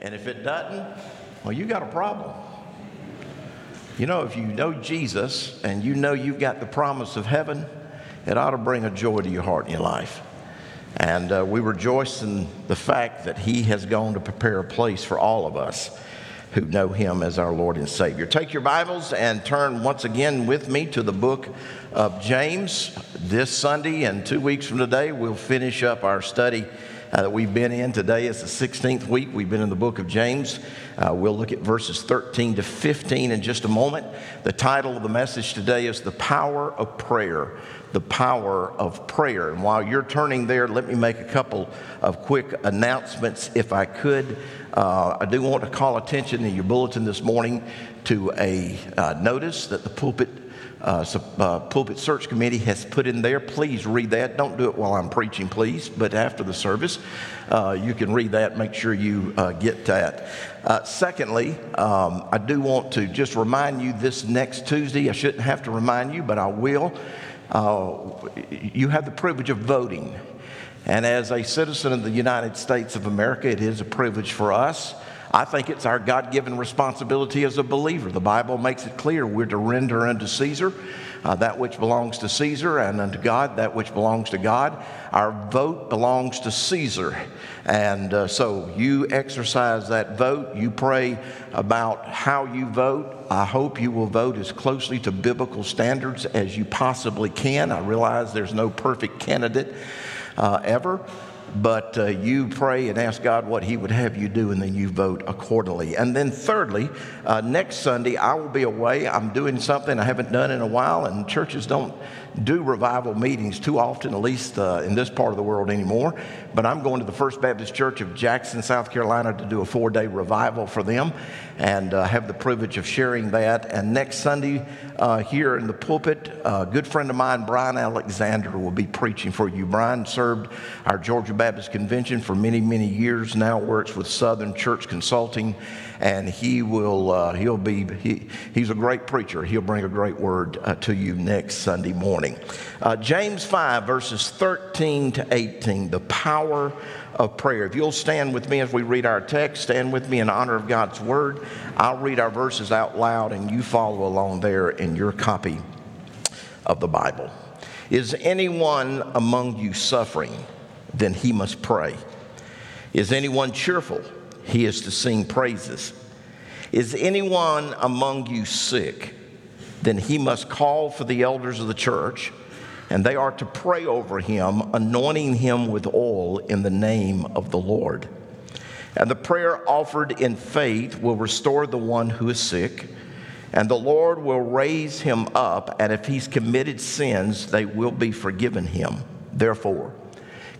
And if it doesn't, well, you got a problem. You know, if you know Jesus and you know you've got the promise of heaven, it ought to bring a joy to your heart in your life. And uh, we rejoice in the fact that He has gone to prepare a place for all of us who know Him as our Lord and Savior. Take your Bibles and turn once again with me to the book of James. This Sunday and two weeks from today, we'll finish up our study uh, that we've been in. Today is the 16th week. We've been in the book of James. Uh, we'll look at verses 13 to 15 in just a moment. The title of the message today is The Power of Prayer the power of prayer. And while you're turning there, let me make a couple of quick announcements if I could. Uh, I do want to call attention in your bulletin this morning to a uh, notice that the pulpit. Uh, uh, pulpit search committee has put in there. Please read that. Don't do it while I'm preaching, please, but after the service, uh, you can read that. Make sure you uh, get that. secondly, um, I do want to just remind you this next Tuesday. I shouldn't have to remind you, but I will uh, you have the privilege of voting. And as a citizen of the United States of America, it is a privilege for us. I think it's our God given responsibility as a believer. The Bible makes it clear we're to render unto Caesar uh, that which belongs to Caesar, and unto God that which belongs to God. Our vote belongs to Caesar. And uh, so you exercise that vote. You pray about how you vote. I hope you will vote as closely to biblical standards as you possibly can. I realize there's no perfect candidate uh, ever but uh, you pray and ask God what He would have you do, and then you vote accordingly. And then, thirdly, uh, next Sunday, I will be away. I'm doing something I haven't done in a while, and churches don't do revival meetings too often, at least uh, in this part of the world anymore. But I'm going to the First Baptist Church of Jackson, South Carolina to do a four day revival for them and uh, have the privilege of sharing that. And next Sunday, uh, here in the pulpit, a good friend of mine, Brian Alexander, will be preaching for you. Brian served our Georgia Baptist Convention for many, many years now, works with Southern Church Consulting and he will uh, he'll be he, he's a great preacher. He'll bring a great word uh, to you next sunday morning. Uh, james 5 verses 13 to 18 the power of prayer. If you'll stand with me as we read our text stand with me in honor of god's word. I'll read our verses out loud and you follow along there in your copy of the bible. Is anyone among you suffering? Then he must pray. Is anyone cheerful he is to sing praises. Is anyone among you sick? Then he must call for the elders of the church, and they are to pray over him, anointing him with oil in the name of the Lord. And the prayer offered in faith will restore the one who is sick, and the Lord will raise him up, and if he's committed sins, they will be forgiven him. Therefore,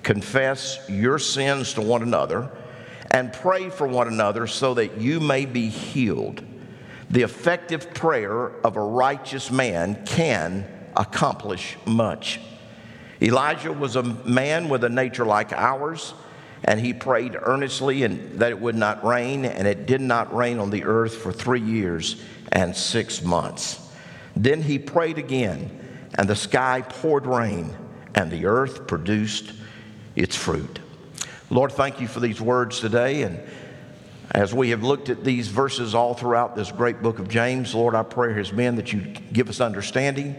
confess your sins to one another and pray for one another so that you may be healed. The effective prayer of a righteous man can accomplish much. Elijah was a man with a nature like ours, and he prayed earnestly and that it would not rain, and it did not rain on the earth for three years and six months. Then he prayed again, and the sky poured rain, and the earth produced its fruit. Lord, thank you for these words today. And as we have looked at these verses all throughout this great book of James, Lord, our prayer has been that you give us understanding.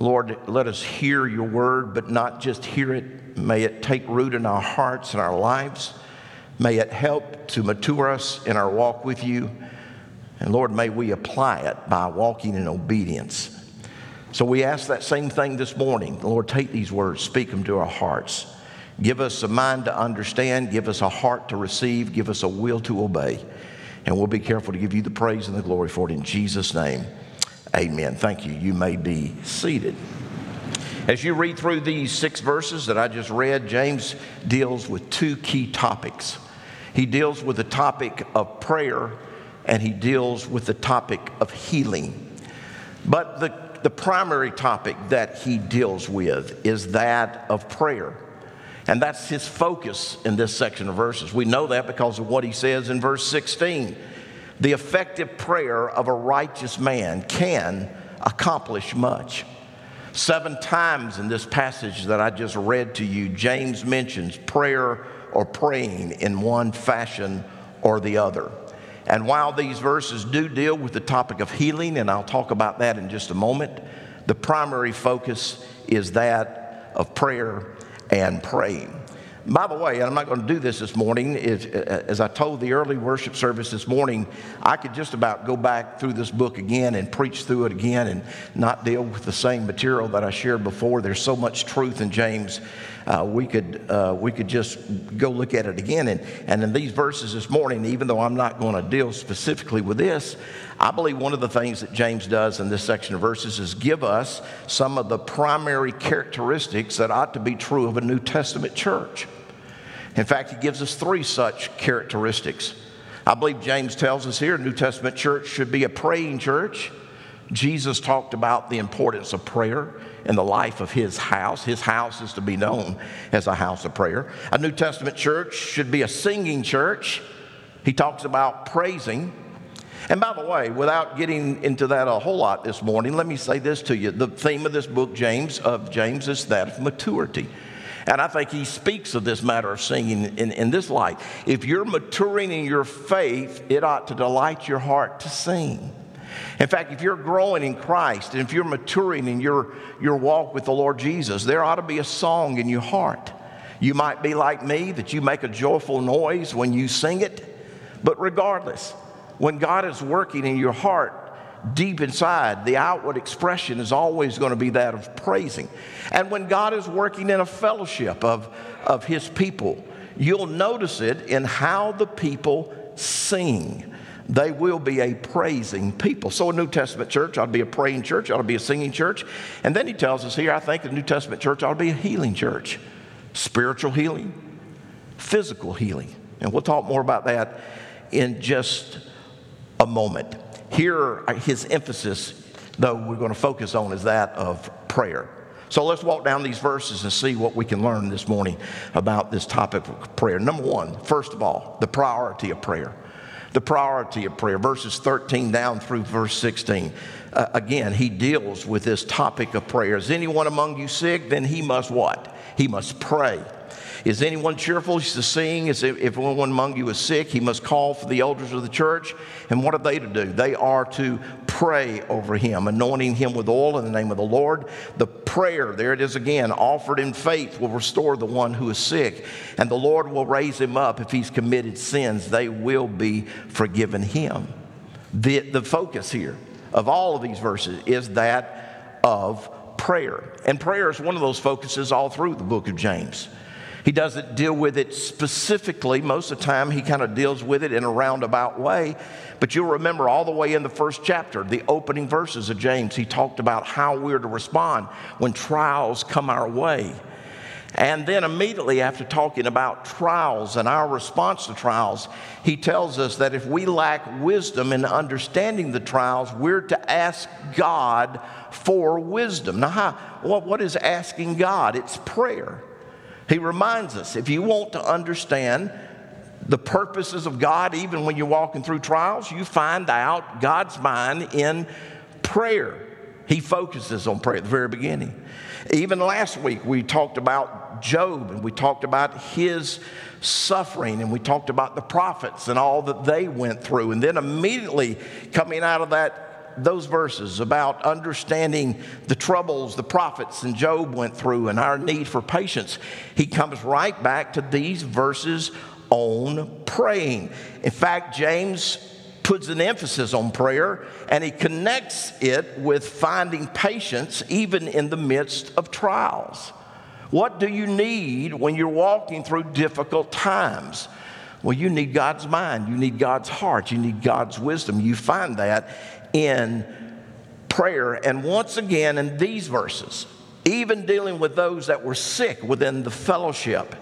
Lord, let us hear your word, but not just hear it. May it take root in our hearts and our lives. May it help to mature us in our walk with you. And Lord, may we apply it by walking in obedience. So we ask that same thing this morning. Lord, take these words, speak them to our hearts. Give us a mind to understand, give us a heart to receive, give us a will to obey. And we'll be careful to give you the praise and the glory for it in Jesus' name. Amen. Thank you. You may be seated. As you read through these six verses that I just read, James deals with two key topics. He deals with the topic of prayer and he deals with the topic of healing. But the, the primary topic that he deals with is that of prayer. And that's his focus in this section of verses. We know that because of what he says in verse 16. The effective prayer of a righteous man can accomplish much. Seven times in this passage that I just read to you, James mentions prayer or praying in one fashion or the other. And while these verses do deal with the topic of healing, and I'll talk about that in just a moment, the primary focus is that of prayer and praying. By the way, I'm not going to do this this morning. Uh, as I told the early worship service this morning, I could just about go back through this book again and preach through it again and not deal with the same material that I shared before. There's so much truth in James. Uh, we, could, uh, we could just go look at it again. And, and in these verses this morning, even though I'm not going to deal specifically with this, I believe one of the things that James does in this section of verses is give us some of the primary characteristics that ought to be true of a New Testament church. In fact, he gives us three such characteristics. I believe James tells us here New Testament church should be a praying church. Jesus talked about the importance of prayer in the life of his house. His house is to be known as a house of prayer. A New Testament church should be a singing church. He talks about praising. And by the way, without getting into that a whole lot this morning, let me say this to you. The theme of this book, James, of James is that of maturity. And I think he speaks of this matter of singing in, in this light. If you're maturing in your faith, it ought to delight your heart to sing. In fact, if you're growing in Christ and if you're maturing in your, your walk with the Lord Jesus, there ought to be a song in your heart. You might be like me, that you make a joyful noise when you sing it, but regardless, when God is working in your heart, deep inside, the outward expression is always going to be that of praising. And when God is working in a fellowship of, of His people, you'll notice it in how the people sing. They will be a praising people. So, a New Testament church ought to be a praying church, ought to be a singing church. And then he tells us here, I think the New Testament church ought to be a healing church spiritual healing, physical healing. And we'll talk more about that in just a moment. Here, his emphasis, though, we're going to focus on is that of prayer. So let's walk down these verses and see what we can learn this morning about this topic of prayer. Number one, first of all, the priority of prayer. The priority of prayer, verses 13 down through verse 16. Uh, again, he deals with this topic of prayer. Is anyone among you sick? Then he must what? He must pray. Is anyone cheerful? He's to sing. Is if anyone among you is sick, he must call for the elders of the church. And what are they to do? They are to pray over him, anointing him with oil in the name of the Lord. The prayer, there it is again, offered in faith will restore the one who is sick, and the Lord will raise him up if he's committed sins. They will be forgiven him. The, the focus here of all of these verses is that of prayer. And prayer is one of those focuses all through the book of James. He doesn't deal with it specifically. Most of the time, he kind of deals with it in a roundabout way. But you'll remember all the way in the first chapter, the opening verses of James, he talked about how we're to respond when trials come our way. And then immediately after talking about trials and our response to trials, he tells us that if we lack wisdom in understanding the trials, we're to ask God for wisdom. Now, how, what is asking God? It's prayer. He reminds us if you want to understand the purposes of God, even when you're walking through trials, you find out God's mind in prayer. He focuses on prayer at the very beginning. Even last week, we talked about Job and we talked about his suffering and we talked about the prophets and all that they went through. And then immediately coming out of that those verses about understanding the troubles the prophets and Job went through and our need for patience, he comes right back to these verses on praying. In fact, James puts an emphasis on prayer and he connects it with finding patience even in the midst of trials. What do you need when you're walking through difficult times? Well, you need God's mind, you need God's heart, you need God's wisdom. You find that in prayer. And once again, in these verses, even dealing with those that were sick within the fellowship,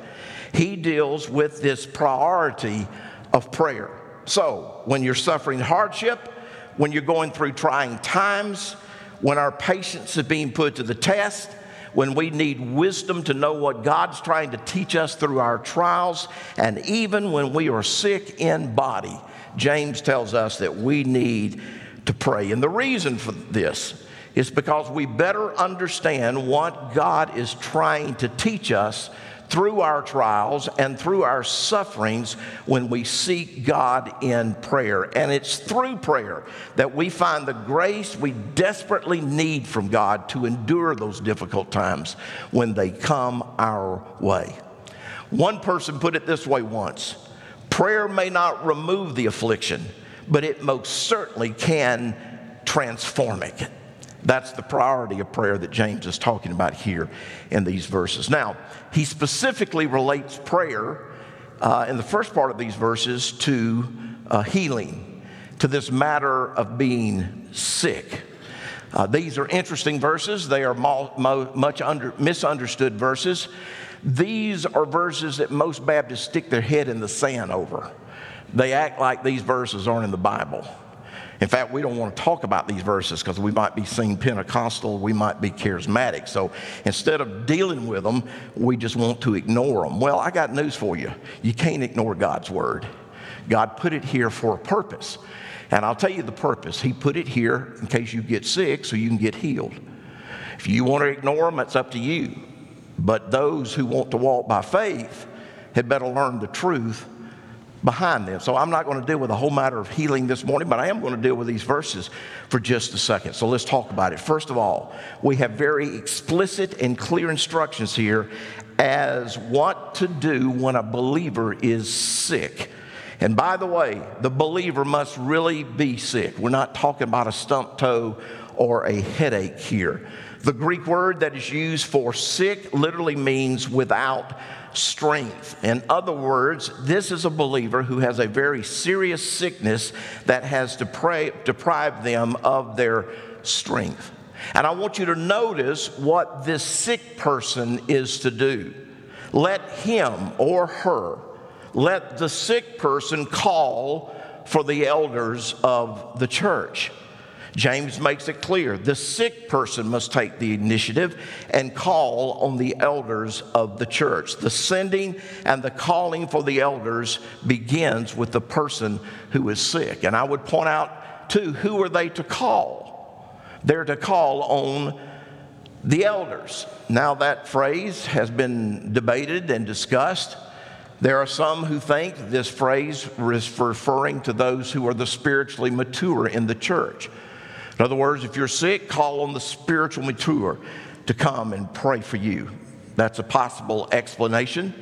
he deals with this priority of prayer. So, when you're suffering hardship, when you're going through trying times, when our patience is being put to the test, when we need wisdom to know what God's trying to teach us through our trials, and even when we are sick in body, James tells us that we need to pray. And the reason for this is because we better understand what God is trying to teach us through our trials and through our sufferings when we seek God in prayer. And it's through prayer that we find the grace we desperately need from God to endure those difficult times when they come our way. One person put it this way once prayer may not remove the affliction, but it most certainly can transform it. That's the priority of prayer that James is talking about here in these verses. Now, he specifically relates prayer uh, in the first part of these verses to uh, healing, to this matter of being sick. Uh, these are interesting verses. They are mo- mo- much under, misunderstood verses. These are verses that most Baptists stick their head in the sand over. They act like these verses aren't in the Bible. In fact, we don't want to talk about these verses because we might be seen Pentecostal, we might be charismatic. So instead of dealing with them, we just want to ignore them. Well, I got news for you. You can't ignore God's word. God put it here for a purpose. And I'll tell you the purpose. He put it here in case you get sick so you can get healed. If you want to ignore them, it's up to you. But those who want to walk by faith had better learn the truth behind them. So I'm not going to deal with the whole matter of healing this morning, but I am going to deal with these verses for just a second. So let's talk about it. First of all, we have very explicit and clear instructions here as what to do when a believer is sick. And by the way, the believer must really be sick. We're not talking about a stump toe or a headache here. The Greek word that is used for sick literally means without strength. In other words, this is a believer who has a very serious sickness that has deprived them of their strength. And I want you to notice what this sick person is to do. Let him or her, let the sick person call for the elders of the church. James makes it clear the sick person must take the initiative and call on the elders of the church. The sending and the calling for the elders begins with the person who is sick. And I would point out, too, who are they to call? They're to call on the elders. Now, that phrase has been debated and discussed. There are some who think this phrase is referring to those who are the spiritually mature in the church. In other words, if you're sick, call on the spiritual mature to come and pray for you. That's a possible explanation.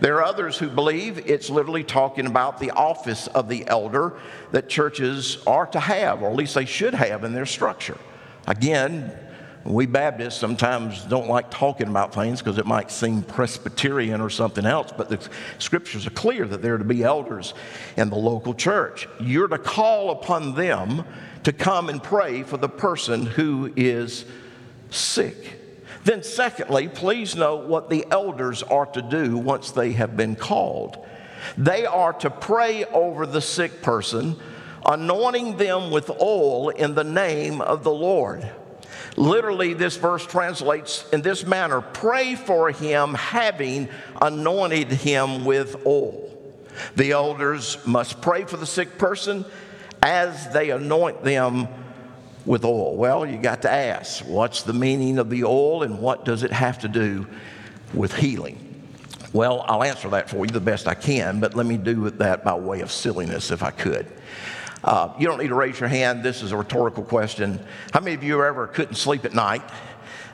There are others who believe it's literally talking about the office of the elder that churches are to have, or at least they should have in their structure. Again, we Baptists sometimes don't like talking about things because it might seem Presbyterian or something else, but the scriptures are clear that there are to be elders in the local church. You're to call upon them to come and pray for the person who is sick. Then, secondly, please note what the elders are to do once they have been called. They are to pray over the sick person, anointing them with oil in the name of the Lord. Literally, this verse translates in this manner pray for him, having anointed him with oil. The elders must pray for the sick person as they anoint them with oil. Well, you got to ask, what's the meaning of the oil and what does it have to do with healing? Well, I'll answer that for you the best I can, but let me do that by way of silliness if I could. Uh, you don't need to raise your hand. This is a rhetorical question. How many of you ever couldn't sleep at night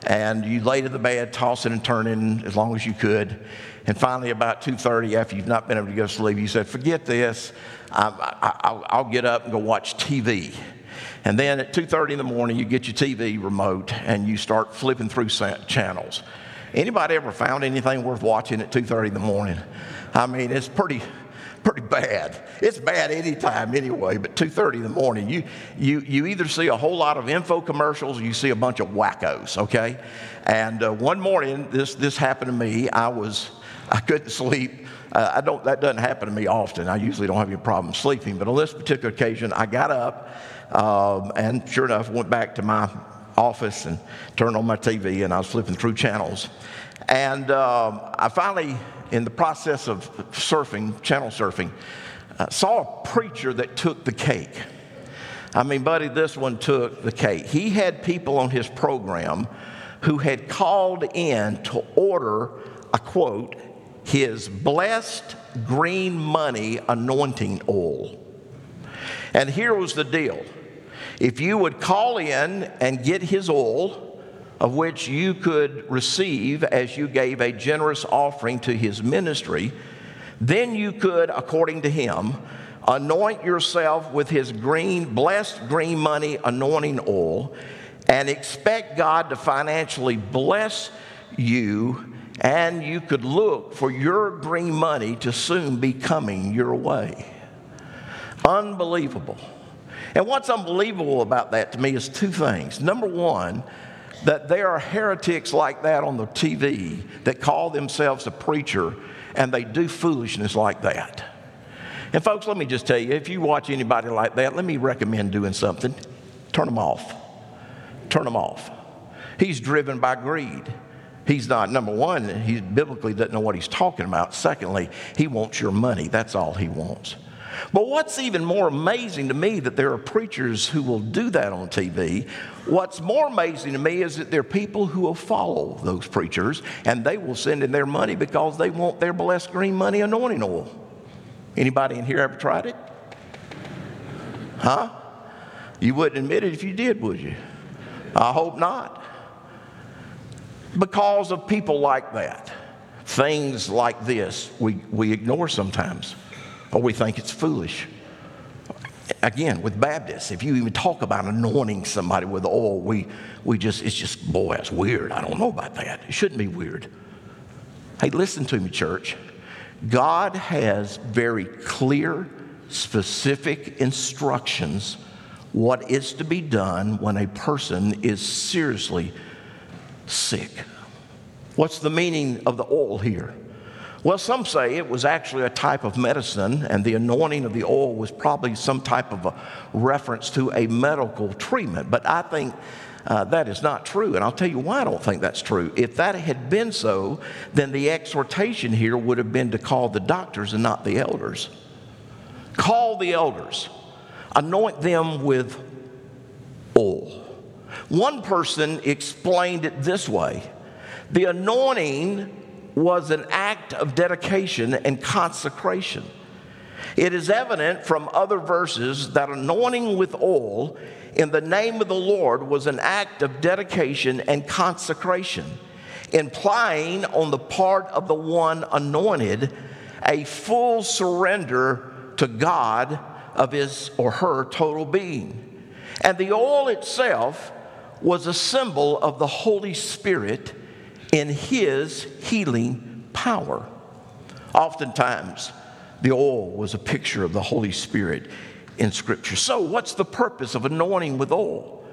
and you laid in the bed, tossing and turning as long as you could, and finally about 2:30, after you've not been able to go to sleep, you said, "Forget this. I, will get up and go watch TV. And then at 2:30 in the morning, you get your TV remote and you start flipping through channels. Anybody ever found anything worth watching at 2:30 in the morning? I mean, it's pretty pretty bad. It's bad anytime anyway, but 2.30 in the morning, you, you, you either see a whole lot of info commercials or you see a bunch of wackos, okay? And uh, one morning, this, this happened to me. I was, I couldn't sleep. Uh, I don't, that doesn't happen to me often. I usually don't have any problem sleeping. But on this particular occasion, I got up um, and sure enough, went back to my office and turned on my TV and I was flipping through channels. And um, I finally, in the process of surfing, channel surfing, uh, saw a preacher that took the cake. I mean, buddy, this one took the cake. He had people on his program who had called in to order a quote his blessed green money anointing oil. And here was the deal if you would call in and get his oil, of which you could receive as you gave a generous offering to his ministry, then you could, according to him, anoint yourself with his green, blessed green money anointing oil, and expect God to financially bless you, and you could look for your green money to soon be coming your way. Unbelievable. And what's unbelievable about that to me is two things. Number one, that there are heretics like that on the TV that call themselves a preacher and they do foolishness like that. And folks, let me just tell you if you watch anybody like that, let me recommend doing something. Turn them off. Turn them off. He's driven by greed. He's not, number one, he biblically doesn't know what he's talking about. Secondly, he wants your money. That's all he wants. But what's even more amazing to me that there are preachers who will do that on TV. What's more amazing to me is that there are people who will follow those preachers and they will send in their money because they want their blessed green money anointing oil. Anybody in here ever tried it? Huh? You wouldn't admit it if you did, would you? I hope not. Because of people like that, things like this, we, we ignore sometimes or we think it's foolish. Again, with Baptists, if you even talk about anointing somebody with oil, we, we just, it's just, boy, that's weird. I don't know about that. It shouldn't be weird. Hey, listen to me, church. God has very clear, specific instructions what is to be done when a person is seriously sick. What's the meaning of the oil here? Well, some say it was actually a type of medicine, and the anointing of the oil was probably some type of a reference to a medical treatment. But I think uh, that is not true. And I'll tell you why I don't think that's true. If that had been so, then the exhortation here would have been to call the doctors and not the elders. Call the elders, anoint them with oil. One person explained it this way the anointing was an act of dedication and consecration. It is evident from other verses that anointing with oil in the name of the Lord was an act of dedication and consecration, implying on the part of the one anointed a full surrender to God of his or her total being. And the oil itself was a symbol of the Holy Spirit in his healing power. Oftentimes, the oil was a picture of the Holy Spirit in Scripture. So, what's the purpose of anointing with oil?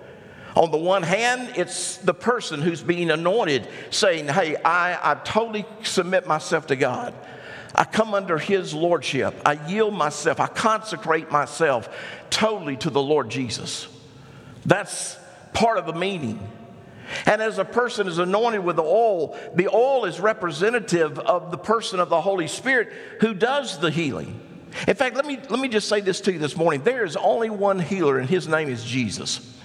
On the one hand, it's the person who's being anointed saying, Hey, I, I totally submit myself to God. I come under His Lordship. I yield myself. I consecrate myself totally to the Lord Jesus. That's part of the meaning. And as a person is anointed with the oil, the oil is representative of the person of the Holy Spirit who does the healing. In fact, let me, let me just say this to you this morning. There is only one healer, and his name is Jesus.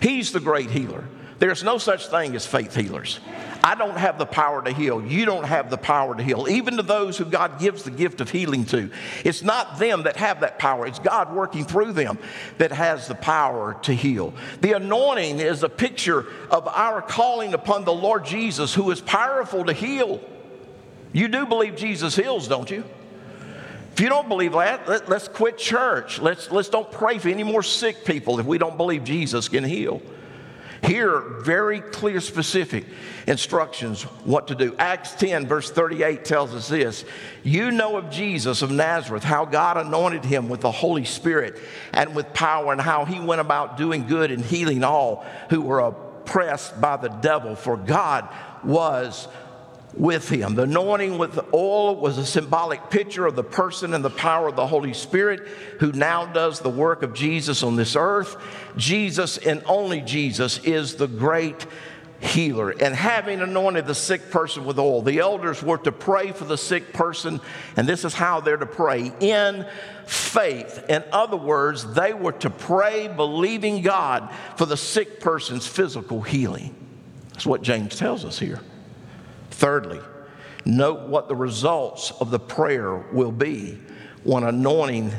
He's the great healer. There's no such thing as faith healers. I don't have the power to heal. You don't have the power to heal. Even to those who God gives the gift of healing to, it's not them that have that power. It's God working through them that has the power to heal. The anointing is a picture of our calling upon the Lord Jesus, who is powerful to heal. You do believe Jesus heals, don't you? If you don't believe that, let, us quit church. Let's, let's don't pray for any more sick people if we don't believe Jesus can heal. Here, very clear, specific instructions what to do. Acts 10, verse 38 tells us this You know of Jesus of Nazareth, how God anointed him with the Holy Spirit and with power, and how he went about doing good and healing all who were oppressed by the devil, for God was with him. The anointing with oil was a symbolic picture of the person and the power of the Holy Spirit who now does the work of Jesus on this earth. Jesus and only Jesus is the great healer. And having anointed the sick person with oil, the elders were to pray for the sick person, and this is how they're to pray in faith. In other words, they were to pray believing God for the sick person's physical healing. That's what James tells us here. Thirdly, Note what the results of the prayer will be when anointing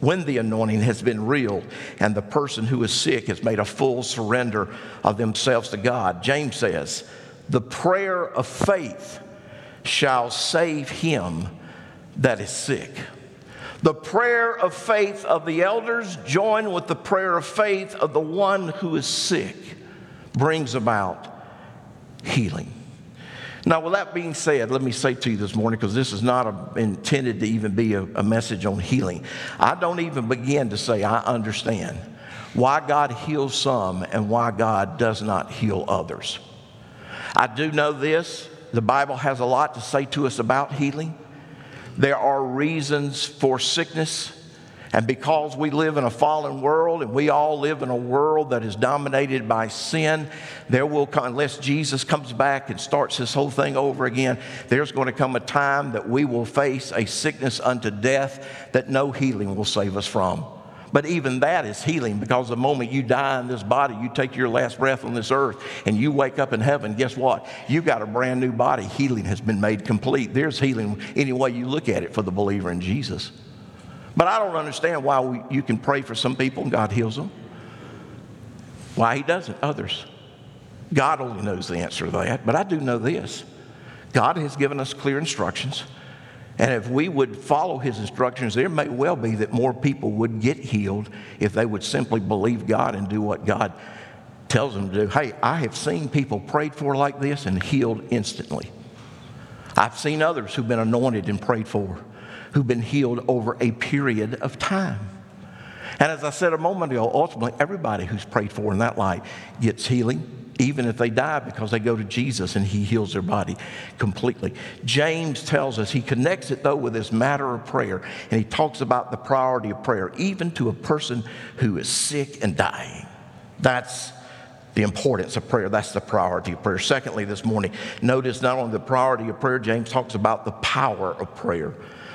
when the anointing has been real and the person who is sick has made a full surrender of themselves to God. James says, The prayer of faith shall save him that is sick. The prayer of faith of the elders, joined with the prayer of faith of the one who is sick, brings about healing. Now, with that being said, let me say to you this morning, because this is not a, intended to even be a, a message on healing. I don't even begin to say I understand why God heals some and why God does not heal others. I do know this the Bible has a lot to say to us about healing. There are reasons for sickness. And because we live in a fallen world and we all live in a world that is dominated by sin, there will come, unless Jesus comes back and starts this whole thing over again, there's going to come a time that we will face a sickness unto death that no healing will save us from. But even that is healing because the moment you die in this body, you take your last breath on this earth and you wake up in heaven, guess what? You've got a brand new body. Healing has been made complete. There's healing any way you look at it for the believer in Jesus. But I don't understand why we, you can pray for some people and God heals them. Why He doesn't, others. God only knows the answer to that. But I do know this God has given us clear instructions. And if we would follow his instructions, there may well be that more people would get healed if they would simply believe God and do what God tells them to do. Hey, I have seen people prayed for like this and healed instantly. I've seen others who've been anointed and prayed for who've been healed over a period of time. And as I said a moment ago, ultimately, everybody who's prayed for in that light gets healing, even if they die, because they go to Jesus and He heals their body completely. James tells us, he connects it though with this matter of prayer, and he talks about the priority of prayer, even to a person who is sick and dying. That's the importance of prayer. That's the priority of prayer. Secondly, this morning, notice not only the priority of prayer, James talks about the power of prayer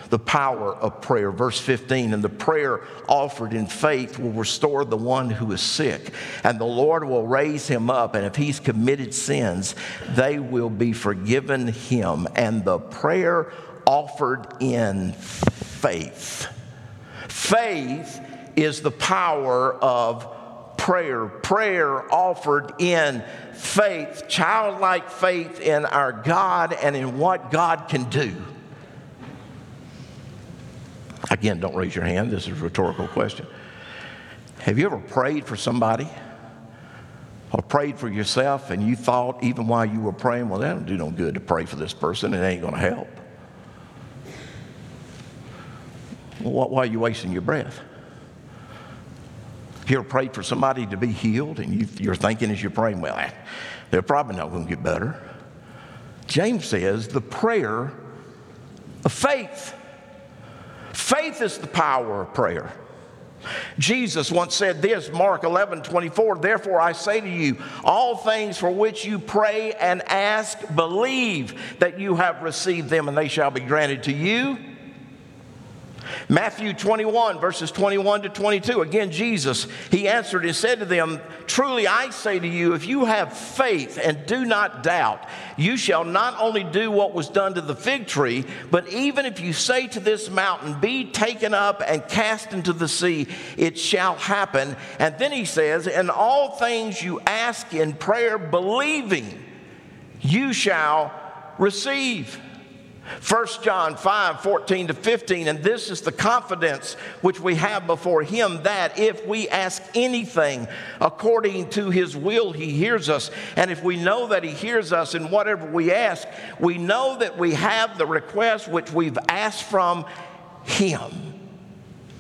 the power of prayer. Verse 15, and the prayer offered in faith will restore the one who is sick, and the Lord will raise him up, and if he's committed sins, they will be forgiven him. And the prayer offered in faith. Faith is the power of prayer. Prayer offered in faith, childlike faith in our God and in what God can do. Again, don't raise your hand. This is a rhetorical question. Have you ever prayed for somebody or prayed for yourself and you thought, even while you were praying, well, that don't do no good to pray for this person, it ain't going to help? Well, why are you wasting your breath? You ever prayed for somebody to be healed and you, are thinking as you're praying, well, eh, they're probably not going to get better? James says the prayer of faith Faith is the power of prayer. Jesus once said this, Mark 11, 24, therefore I say to you, all things for which you pray and ask, believe that you have received them and they shall be granted to you. Matthew 21, verses 21 to 22. Again, Jesus, he answered and said to them, Truly I say to you, if you have faith and do not doubt, you shall not only do what was done to the fig tree, but even if you say to this mountain, Be taken up and cast into the sea, it shall happen. And then he says, In all things you ask in prayer, believing, you shall receive. 1 John 5 14 to 15, and this is the confidence which we have before Him that if we ask anything according to His will, He hears us. And if we know that He hears us in whatever we ask, we know that we have the request which we've asked from Him.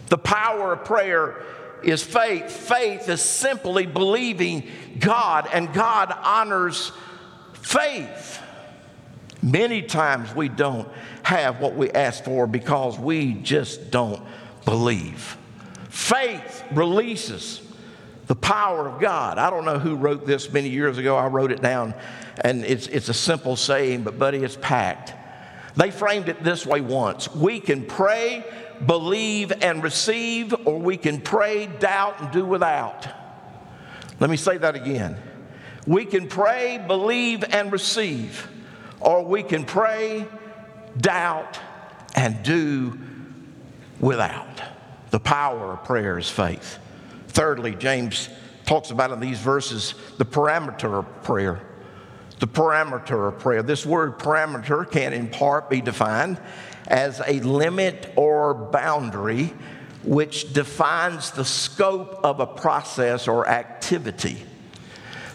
The power of prayer is faith. Faith is simply believing God, and God honors faith. Many times we don't have what we ask for because we just don't believe. Faith releases the power of God. I don't know who wrote this many years ago. I wrote it down, and it's, it's a simple saying, but buddy, it's packed. They framed it this way once We can pray, believe, and receive, or we can pray, doubt, and do without. Let me say that again. We can pray, believe, and receive or we can pray, doubt, and do without. The power of prayer is faith. Thirdly, James talks about in these verses the parameter of prayer. The parameter of prayer. This word parameter can in part be defined as a limit or boundary which defines the scope of a process or activity.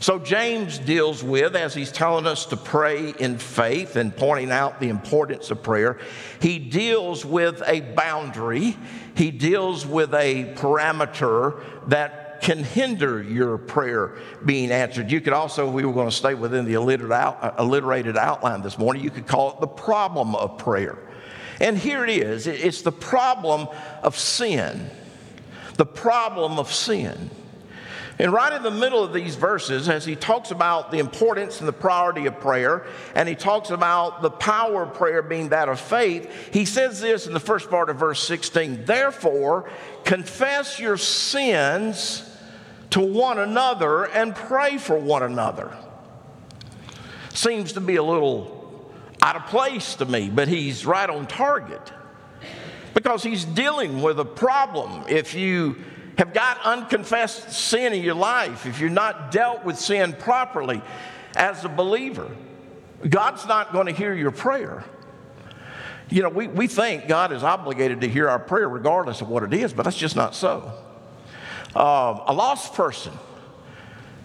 So, James deals with, as he's telling us to pray in faith and pointing out the importance of prayer, he deals with a boundary, he deals with a parameter that can hinder your prayer being answered. You could also, we were going to stay within the alliterated outline this morning, you could call it the problem of prayer. And here it is it's the problem of sin. The problem of sin. And right in the middle of these verses, as he talks about the importance and the priority of prayer, and he talks about the power of prayer being that of faith, he says this in the first part of verse 16 Therefore, confess your sins to one another and pray for one another. Seems to be a little out of place to me, but he's right on target because he's dealing with a problem. If you have got unconfessed sin in your life, if you're not dealt with sin properly as a believer, God's not going to hear your prayer. You know, we, we think God is obligated to hear our prayer regardless of what it is, but that's just not so. Uh, a lost person.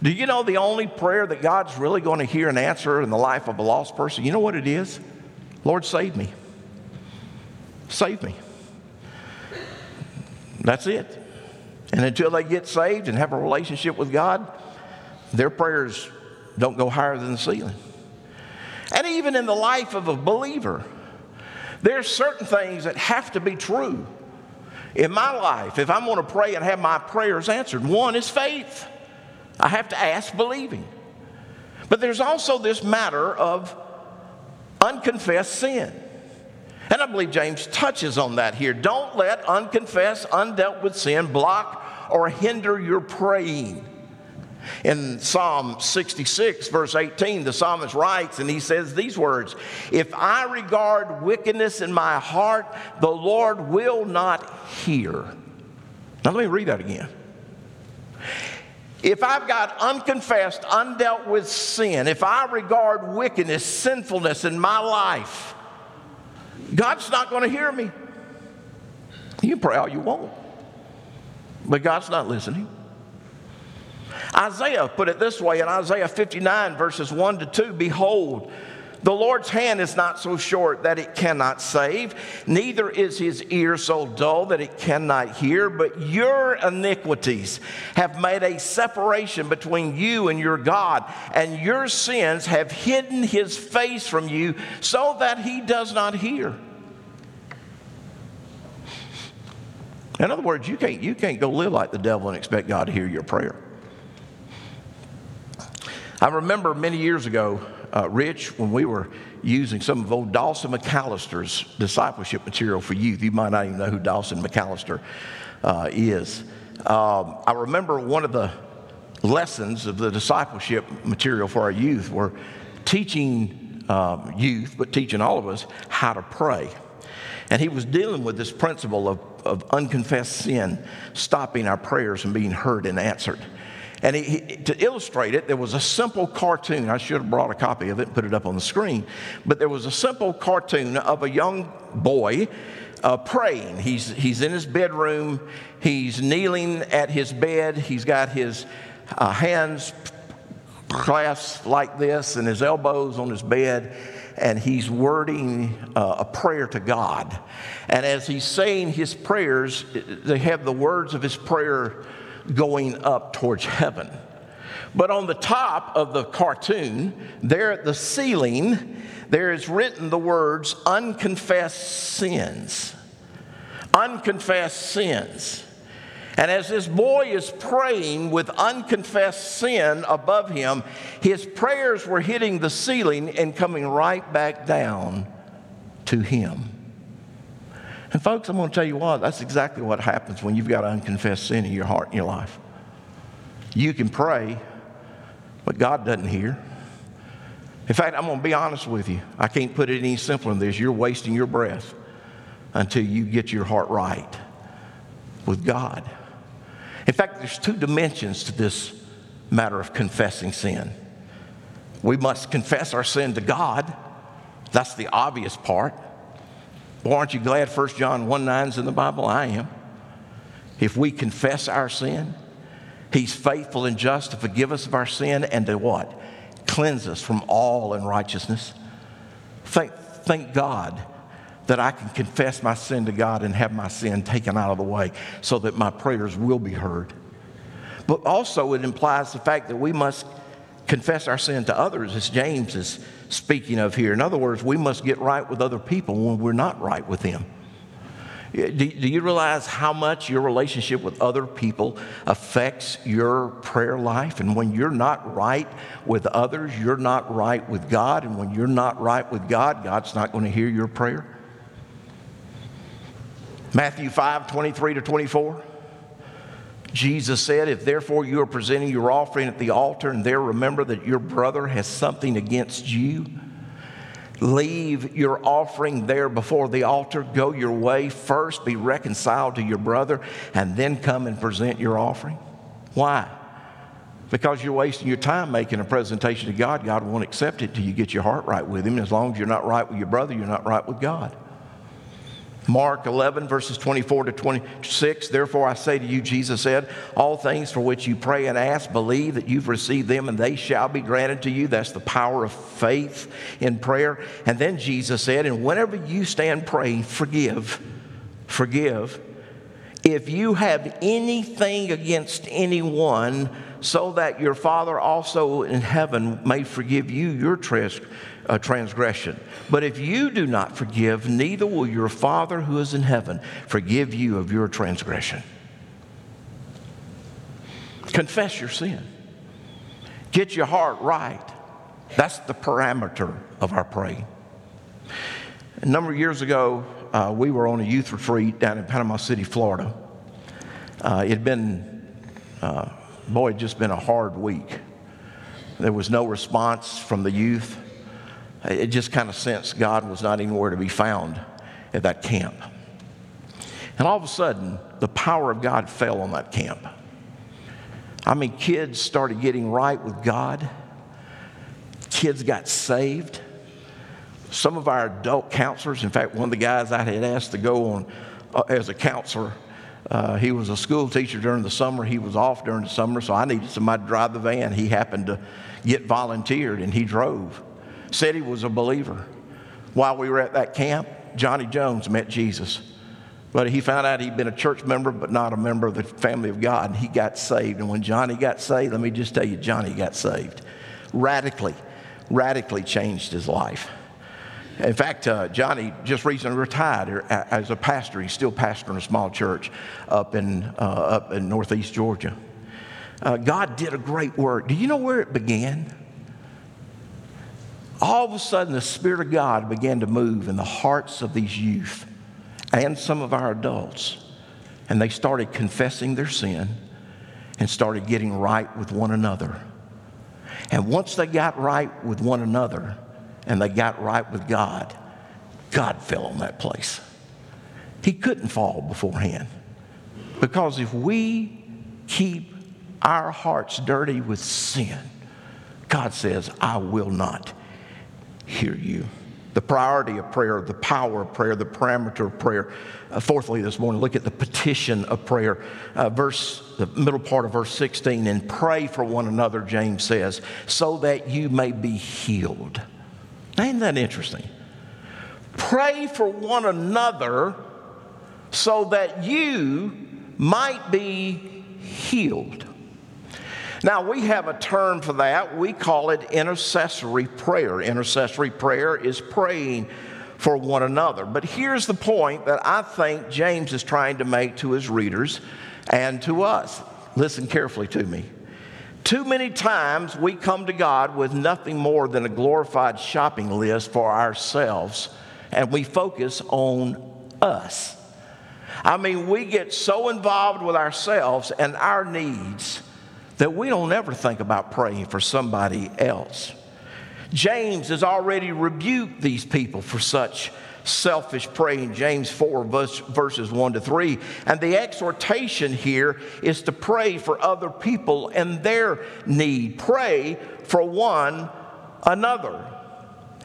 Do you know the only prayer that God's really going to hear and answer in the life of a lost person? You know what it is? Lord, save me. Save me. That's it. And until they get saved and have a relationship with God, their prayers don't go higher than the ceiling. And even in the life of a believer, there are certain things that have to be true in my life if I'm going to pray and have my prayers answered. One is faith. I have to ask believing. But there's also this matter of unconfessed sin. And I believe James touches on that here. Don't let unconfessed, undealt with sin block or hinder your praying. In Psalm 66, verse 18, the psalmist writes, and he says these words If I regard wickedness in my heart, the Lord will not hear. Now, let me read that again. If I've got unconfessed, undealt with sin, if I regard wickedness, sinfulness in my life, God's not going to hear me. You pray all you want, but God's not listening. Isaiah put it this way in Isaiah 59, verses 1 to 2 Behold, the Lord's hand is not so short that it cannot save, neither is his ear so dull that it cannot hear. But your iniquities have made a separation between you and your God, and your sins have hidden his face from you so that he does not hear. In other words, you can't, you can't go live like the devil and expect God to hear your prayer. I remember many years ago, uh, Rich, when we were using some of old Dawson McAllister's discipleship material for youth. You might not even know who Dawson McAllister uh, is. Um, I remember one of the lessons of the discipleship material for our youth were teaching um, youth, but teaching all of us how to pray. And he was dealing with this principle of, of unconfessed sin stopping our prayers from being heard and answered. And he, he, to illustrate it, there was a simple cartoon. I should have brought a copy of it and put it up on the screen. But there was a simple cartoon of a young boy uh, praying. He's, he's in his bedroom, he's kneeling at his bed, he's got his uh, hands clasped like this and his elbows on his bed and he's wording uh, a prayer to God. And as he's saying his prayers, they have the words of his prayer going up towards heaven. But on the top of the cartoon, there at the ceiling, there is written the words unconfessed sins. Unconfessed sins. And as this boy is praying with unconfessed sin above him, his prayers were hitting the ceiling and coming right back down to him. And folks, I'm going to tell you what, that's exactly what happens when you've got unconfessed sin in your heart and your life. You can pray, but God doesn't hear. In fact, I'm going to be honest with you. I can't put it any simpler than this. You're wasting your breath until you get your heart right with God. In fact, there's two dimensions to this matter of confessing sin. We must confess our sin to God. That's the obvious part. Well, aren't you glad 1 John 1 9 is in the Bible? I am. If we confess our sin, He's faithful and just to forgive us of our sin and to what? Cleanse us from all unrighteousness. Thank, thank God that I can confess my sin to God and have my sin taken out of the way so that my prayers will be heard. But also, it implies the fact that we must confess our sin to others, as James is speaking of here. In other words, we must get right with other people when we're not right with them. Do, do you realize how much your relationship with other people affects your prayer life? And when you're not right with others, you're not right with God. And when you're not right with God, God's not going to hear your prayer. Matthew 5 23 to 24. Jesus said, If therefore you are presenting your offering at the altar and there remember that your brother has something against you, leave your offering there before the altar, go your way, first be reconciled to your brother, and then come and present your offering. Why? Because you're wasting your time making a presentation to God. God won't accept it till you get your heart right with Him. As long as you're not right with your brother, you're not right with God. Mark 11, verses 24 to 26. Therefore, I say to you, Jesus said, All things for which you pray and ask, believe that you've received them and they shall be granted to you. That's the power of faith in prayer. And then Jesus said, And whenever you stand praying, forgive. Forgive. If you have anything against anyone, so that your Father also in heaven may forgive you your trespasses uh, transgression. But if you do not forgive, neither will your Father who is in heaven forgive you of your transgression. Confess your sin. Get your heart right. That's the parameter of our praying. A number of years ago, uh, we were on a youth retreat down in Panama City, Florida. Uh, it had been, uh, boy, it just been a hard week. There was no response from the youth it just kind of sensed God was not anywhere to be found at that camp. And all of a sudden, the power of God fell on that camp. I mean, kids started getting right with God, kids got saved. Some of our adult counselors, in fact, one of the guys I had asked to go on uh, as a counselor, uh, he was a school teacher during the summer. He was off during the summer, so I needed somebody to drive the van. He happened to get volunteered and he drove said he was a believer. While we were at that camp, Johnny Jones met Jesus. But he found out he'd been a church member, but not a member of the family of God, and he got saved. And when Johnny got saved, let me just tell you, Johnny got saved. Radically, radically changed his life. In fact, uh, Johnny just recently retired as a pastor. He's still pastoring a small church up in, uh, up in northeast Georgia. Uh, God did a great work. Do you know where it began? All of a sudden the Spirit of God began to move in the hearts of these youth and some of our adults. And they started confessing their sin and started getting right with one another. And once they got right with one another and they got right with God, God fell on that place. He couldn't fall beforehand. Because if we keep our hearts dirty with sin, God says, I will not hear you. The priority of prayer, the power of prayer, the parameter of prayer. Uh, fourthly, this morning, look at the petition of prayer. Uh, verse, the middle part of verse 16, and pray for one another, James says, so that you may be healed. Ain't that interesting? Pray for one another so that you might be healed. Now, we have a term for that. We call it intercessory prayer. Intercessory prayer is praying for one another. But here's the point that I think James is trying to make to his readers and to us. Listen carefully to me. Too many times we come to God with nothing more than a glorified shopping list for ourselves, and we focus on us. I mean, we get so involved with ourselves and our needs that we don't ever think about praying for somebody else. James has already rebuked these people for such selfish praying, James 4, verse, verses 1 to 3. And the exhortation here is to pray for other people and their need. Pray for one another.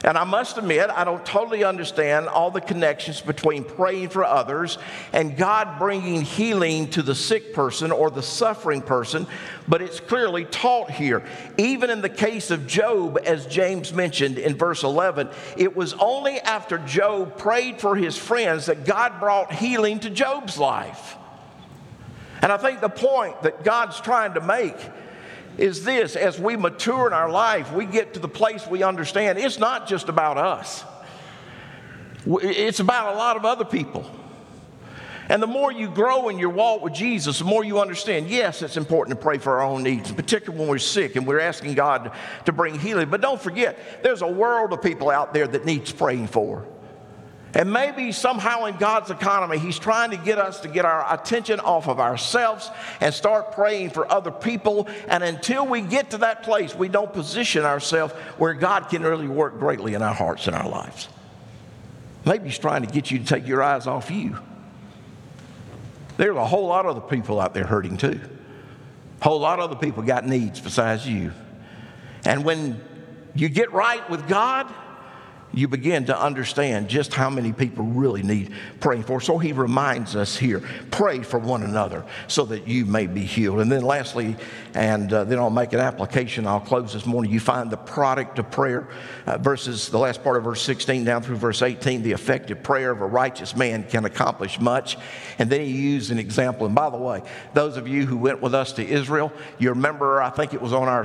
And I must admit, I don't totally understand all the connections between praying for others and God bringing healing to the sick person or the suffering person, but it's clearly taught here. Even in the case of Job, as James mentioned in verse 11, it was only after Job prayed for his friends that God brought healing to Job's life. And I think the point that God's trying to make is this as we mature in our life, we get to the place we understand it's not just about us, it's about a lot of other people. And the more you grow in your walk with Jesus, the more you understand, yes, it's important to pray for our own needs, particularly when we're sick and we're asking God to bring healing. But don't forget, there's a world of people out there that needs praying for. And maybe somehow in God's economy, He's trying to get us to get our attention off of ourselves and start praying for other people. And until we get to that place, we don't position ourselves where God can really work greatly in our hearts and our lives. Maybe He's trying to get you to take your eyes off you. There's a whole lot of other people out there hurting too. A whole lot of other people got needs besides you. And when you get right with God, you begin to understand just how many people really need praying for. So he reminds us here pray for one another so that you may be healed. And then, lastly, and uh, then I'll make an application. I'll close this morning. You find the product of prayer, uh, verses, the last part of verse 16 down through verse 18. The effective prayer of a righteous man can accomplish much. And then he used an example. And by the way, those of you who went with us to Israel, you remember, I think it was on our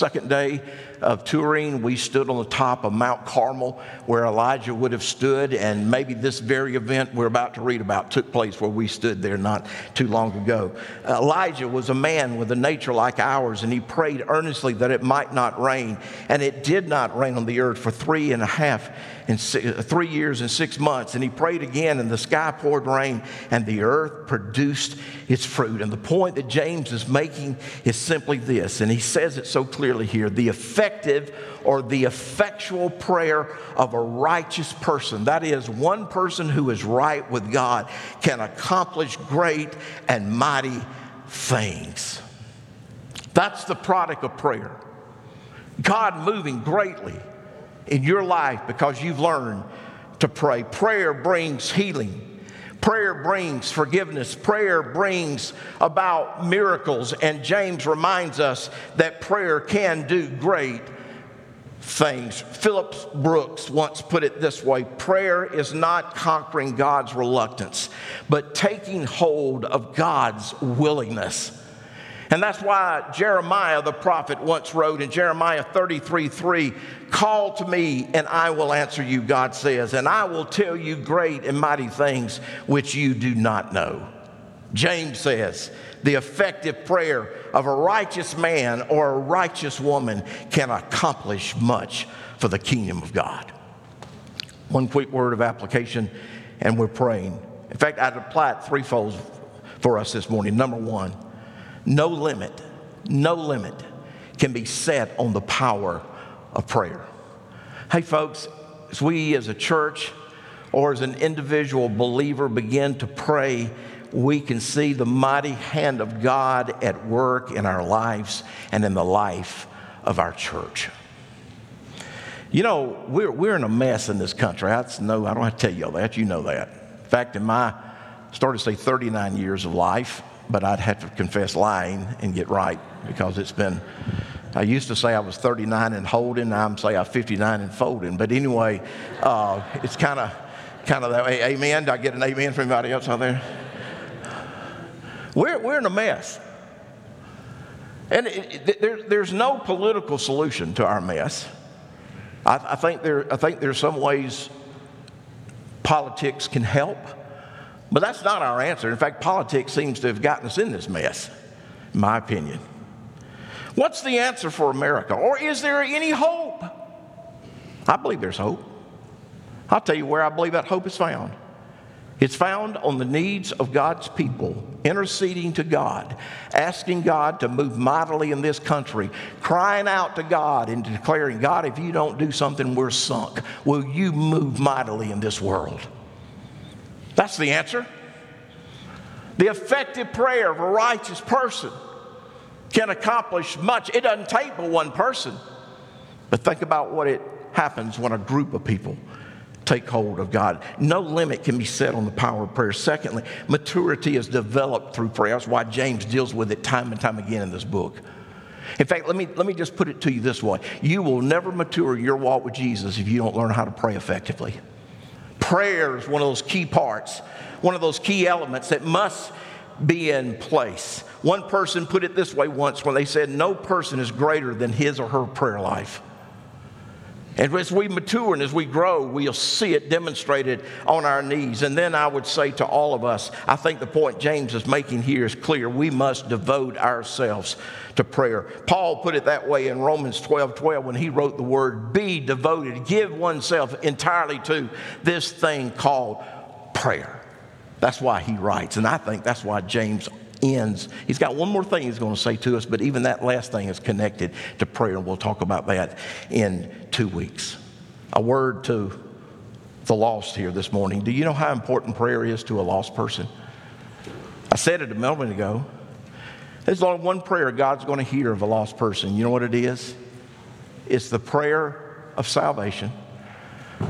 second day of touring, we stood on the top of Mount Carmel where Elijah would have stood, and maybe this very event we're about to read about took place where we stood there not too long ago. Elijah was a man with a nature like ours, and he prayed earnestly that it might not rain, and it did not rain on the earth for three and a half in six, uh, three years and six months. And he prayed again, and the sky poured rain, and the earth produced its fruit. And the point that James is making is simply this, and he says it so clearly here the effective or the effectual prayer of a righteous person, that is, one person who is right with God, can accomplish great and mighty things. That's the product of prayer. God moving greatly in your life because you've learned to pray. Prayer brings healing. Prayer brings forgiveness. Prayer brings about miracles. And James reminds us that prayer can do great things. Phillips Brooks once put it this way prayer is not conquering God's reluctance, but taking hold of God's willingness. And that's why Jeremiah the prophet once wrote in Jeremiah 33 3, Call to me and I will answer you, God says, and I will tell you great and mighty things which you do not know. James says, the effective prayer of a righteous man or a righteous woman can accomplish much for the kingdom of God. One quick word of application, and we're praying. In fact, I'd apply it threefold for us this morning. Number one, no limit, no limit can be set on the power of prayer. Hey, folks, as we as a church or as an individual believer begin to pray, we can see the mighty hand of God at work in our lives and in the life of our church. You know, we're, we're in a mess in this country. No, I don't have to tell you all that. You know that. In fact, in my, started to say 39 years of life, but I'd have to confess lying and get right because it's been. I used to say I was 39 and holding. I'm saying I'm 59 and folding. But anyway, uh, it's kind of kind of that way. Amen. Do I get an amen from anybody else out there? We're, we're in a mess. And it, it, there, there's no political solution to our mess. I, I, think there, I think there's some ways politics can help. But that's not our answer. In fact, politics seems to have gotten us in this mess, in my opinion. What's the answer for America? Or is there any hope? I believe there's hope. I'll tell you where I believe that hope is found It's found on the needs of God's people, interceding to God, asking God to move mightily in this country, crying out to God and declaring, God, if you don't do something, we're sunk. Will you move mightily in this world? That's the answer. The effective prayer of a righteous person can accomplish much. It doesn't take but one person. But think about what it happens when a group of people take hold of God. No limit can be set on the power of prayer. Secondly, maturity is developed through prayer. That's why James deals with it time and time again in this book. In fact, let me, let me just put it to you this way you will never mature your walk with Jesus if you don't learn how to pray effectively. Prayer is one of those key parts, one of those key elements that must be in place. One person put it this way once when they said, No person is greater than his or her prayer life. And as we mature and as we grow, we'll see it demonstrated on our knees. And then I would say to all of us, I think the point James is making here is clear. We must devote ourselves to prayer. Paul put it that way in Romans 12 12 when he wrote the word, be devoted, give oneself entirely to this thing called prayer. That's why he writes. And I think that's why James ends. He's got one more thing he's going to say to us, but even that last thing is connected to prayer, and we'll talk about that in two weeks. A word to the lost here this morning. Do you know how important prayer is to a lost person? I said it a moment ago. There's only one prayer God's going to hear of a lost person. You know what it is? It's the prayer of salvation.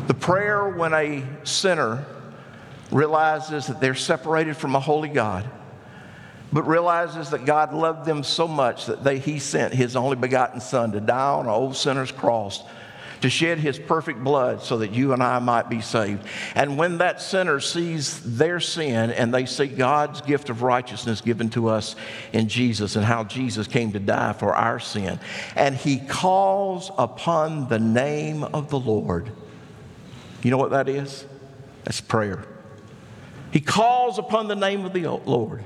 The prayer when a sinner realizes that they're separated from a holy God but realizes that God loved them so much that they, He sent His only begotten Son to die on an old sinner's cross to shed his perfect blood so that you and I might be saved. And when that sinner sees their sin and they see God's gift of righteousness given to us in Jesus and how Jesus came to die for our sin, and he calls upon the name of the Lord, you know what that is? That's prayer. He calls upon the name of the Lord.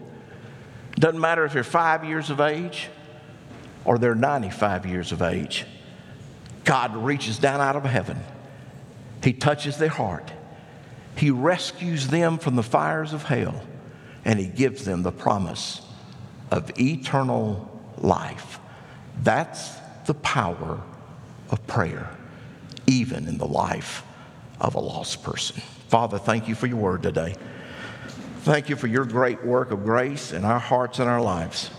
Doesn't matter if they're five years of age or they're 95 years of age. God reaches down out of heaven. He touches their heart. He rescues them from the fires of hell and He gives them the promise of eternal life. That's the power of prayer, even in the life of a lost person. Father, thank you for your word today. Thank you for your great work of grace in our hearts and our lives.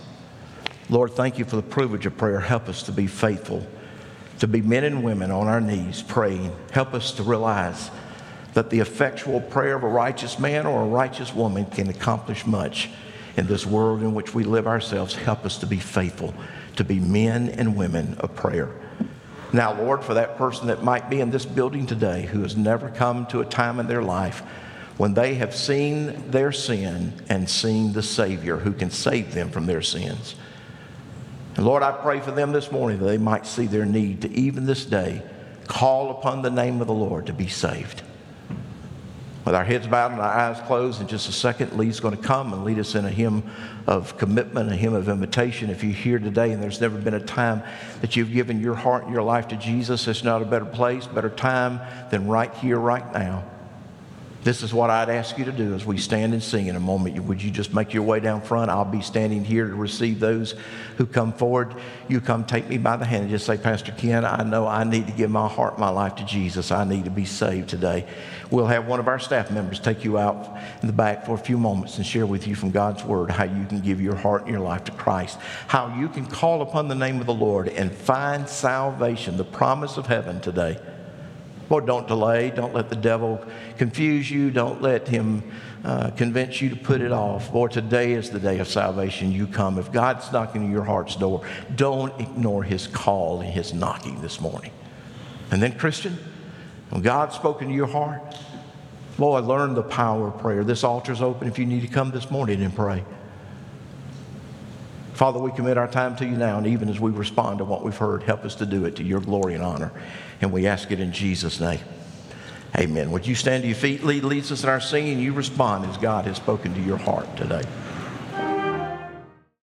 Lord, thank you for the privilege of prayer. Help us to be faithful, to be men and women on our knees praying. Help us to realize that the effectual prayer of a righteous man or a righteous woman can accomplish much in this world in which we live ourselves. Help us to be faithful, to be men and women of prayer. Now, Lord, for that person that might be in this building today who has never come to a time in their life when they have seen their sin and seen the Savior who can save them from their sins. And Lord, I pray for them this morning that they might see their need to even this day call upon the name of the Lord to be saved. With our heads bowed and our eyes closed, in just a second, Lee's going to come and lead us in a hymn of commitment, a hymn of invitation. If you're here today and there's never been a time that you've given your heart and your life to Jesus, it's not a better place, better time than right here, right now. This is what I'd ask you to do as we stand and sing in a moment. Would you just make your way down front? I'll be standing here to receive those who come forward. You come take me by the hand and just say, Pastor Ken, I know I need to give my heart, my life to Jesus. I need to be saved today. We'll have one of our staff members take you out in the back for a few moments and share with you from God's Word how you can give your heart and your life to Christ, how you can call upon the name of the Lord and find salvation, the promise of heaven today. Lord, don't delay. Don't let the devil confuse you. Don't let him uh, convince you to put it off. Lord, today is the day of salvation. You come. If God's knocking at your heart's door, don't ignore his call and his knocking this morning. And then, Christian, when God's spoken to your heart, boy, learn the power of prayer. This altar's open if you need to come this morning and pray. Father, we commit our time to you now, and even as we respond to what we've heard, help us to do it to your glory and honor. And we ask it in Jesus' name. Amen. Would you stand to your feet? Lee leads us in our singing. You respond as God has spoken to your heart today.